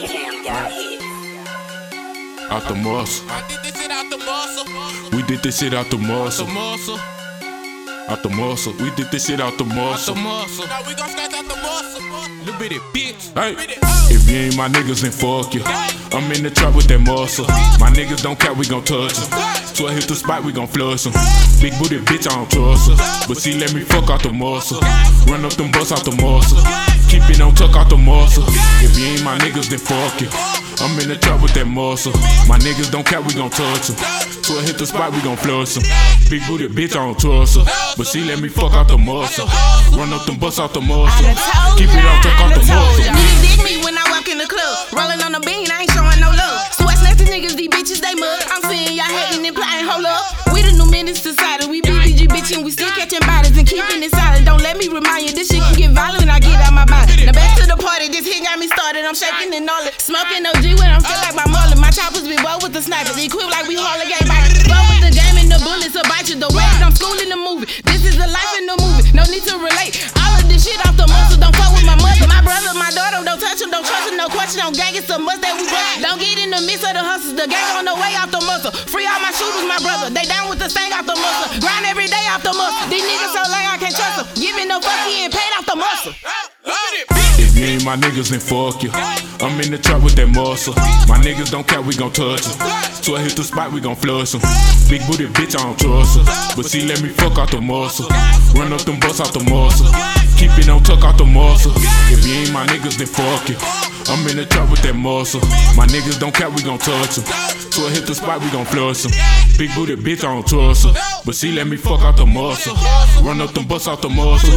Buckingham got hit. Out the muscle. I did this shit out the muscle. We did this shit out the The muscle. Out the muscle. We did this shit out the muscle. Out the muscle. muscle. Now we gon' scratch out the muscle. Little bitty bitch. Hey, if you ain't my niggas, then fuck you. I'm in the trap with that muscle. My niggas don't care, we gon' touch them. So I hit the spot, we gon' flush them. Big booty bitch, I don't trust her. But she let me fuck out the muscle. Run up them bus out the muscle. Keep it on tuck out the muscle. If you ain't my niggas, then fuck you. I'm in the trap with that muscle. My niggas don't care, we gon' touch. So I hit the spot, we gon' flush them. Big booty bitch, I don't trust her. But she let me fuck out the muscle. Run up them bus out the muscle. Keep it on tuck out the muscle. Dig me when I walk in the club. Rolling on the bean, I ain't showing niggas, these bitches, they mud. I'm seeing y'all hating and plotting, hold up. We the new menace society. We BBG bitch and we still catching bodies and keeping it solid. Don't let me remind you, this shit can get violent I get out my body. Now back to the party, this hit got me started. I'm shaking and all it. Smoking OG when I'm still like my mullet. My choppers be well with the snipers. Equipped like we Harley gang bikers. Roll with the game and the bullets bite you. The way I'm schooling the movie. This is the life in the movie. No need to relate. It's a must that we break. Don't get in the midst of the hustles. The gang on the way off the muscle. Free all my shooters, my brother. They down with the stain off the muscle. Grind every day off the muscle. These niggas so lame I can't trust them. Giving no fuck, he ain't paid off the muscle. Little bitty bitch. If you ain't my niggas, then fuck you. I'm in the trap with that muscle. My niggas don't care, we gon' touch them. So I hit the spot, we gon' flush them. Big booty bitch, I don't trust her. But she let me fuck out the muscle. Run up them bus out the muscle. Keep it on tuck out the muscle. If you ain't my niggas, then fuck you. I'm in the trap with that muscle. My niggas don't care, we gon' touch them. So I hit the spot, we gon' flush them. Big booty bitch, I don't trust her. But she let me fuck out the muscle. Run up them bus out the muscle.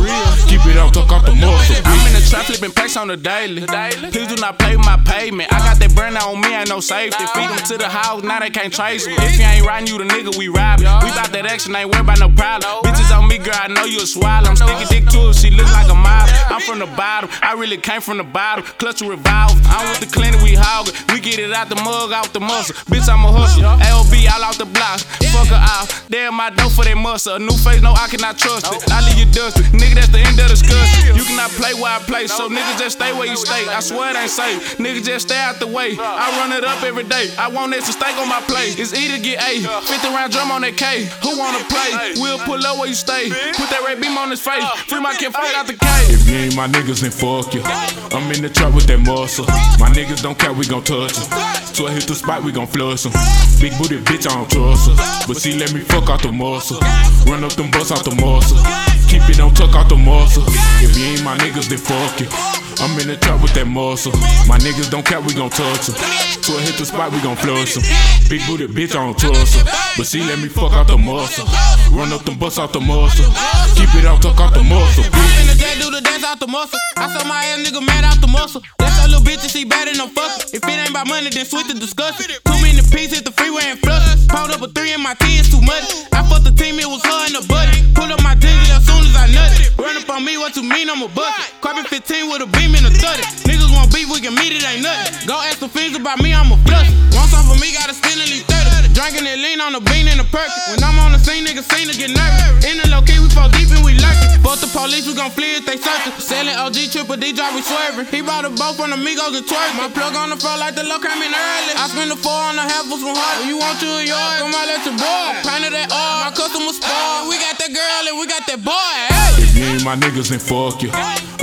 Keep it on talk out the muscle. I'm in the trap flipping packs on the daily. Please do not play with my payment. I got that brand on me, ain't no safety. Feed them to the house, now they can't trace me. If you ain't riding, you the nigga we rob. We bout that action, ain't worried about no problem. Bitches on me, girl, I know you a swallow. I'm sticking dick to her, she look like a model. I'm from the bottom, I really came from the bottom. Clutch a I'm with the clinic, we hogging. We get it out the mug, out the muscle. Bitch, I'm a hustler. AOB all out the blocks. Fuck her out. Damn, my dough for that muscle. A new face, no, I cannot trust it. I leave you dusty. Nigga, that's the end of the discussion. You cannot play where I play, so niggas just stay where you stay. I swear it ain't safe. Niggas just stay out the way. I run it up every day. I want extra steak on my plate. It's E to get A. 50 round drum on that K. Who wanna play? We'll pull up where you stay. Put that red beam on his face. Free my kid, fight out the K. If you ain't my niggas, then fuck you. I'm in the trap with that muscle. My niggas don't care, we gon' touch them. So I hit the spot, we gon' flush them. Big booty bitch, I don't trust her. But she let me fuck out the muscle. Run up them bus out the muscle. Keep it on tuck out the muscle. If you ain't my niggas, then fuck you. I'm in the trap with that muscle. My niggas don't care, we gon' touch them. So I hit the spot, we gon' flush them. Big booty bitch, I don't trust her. But see, let me fuck out the muscle. Run up them bus out the muscle. Keep it on tuck out the muscle. I'm in the jet, do the dance out the muscle. I saw my ass nigga mad out the muscle. That's a little bitch and she bad and I'm fucking. If it ain't about money, then switch the discussion. Too many pieces, hit the freeway and flush. Pound up a three in my T what you mean I'm a bucket? Carpet 15 with a beam in a 30. Niggas want beef, we can meet it, ain't nothing. Go ask the fiends about me, I'm a flush. Want some for me, gotta spend at least 30. Drinking it lean on the bean and the perk. When I'm on the scene, niggas seem to get nervous. In the low key, we fall deep and we lurking. Fuck the police, we gon' flee if they searching. Selling OG triple D drop, we swerving. He bought a boat from the Migos and twerking. My plug on the floor like the low came in early. I spend the four on the half for some hard. You want you a yard? Come out, let your boy. Painted that all, my customer spoil. We got that girl and we got that boy. Ain't my niggas, then fuck you.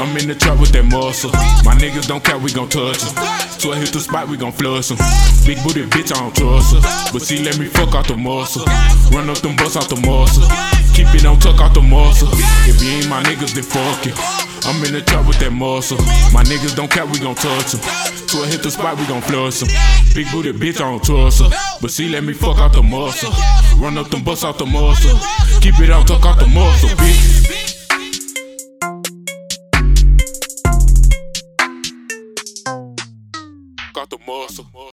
I'm in the trap with that muscle. My niggas don't care, we gon' touch them. So I hit the spot, we gon' flush them. Big booty bitch, I don't trust her. But see, let me fuck out the muscle. Run up them bus out the muscle. Keep it on tuck out the muscle. If you ain't my niggas, then fuck you. I'm in the trap with that muscle. My niggas don't care, we gon' touch them. So I hit the spot, we gon' flush them. Big booty bitch, I don't trust her. But see, let me fuck out the muscle. Run up them bus out the muscle. Keep it on tuck out the muscle.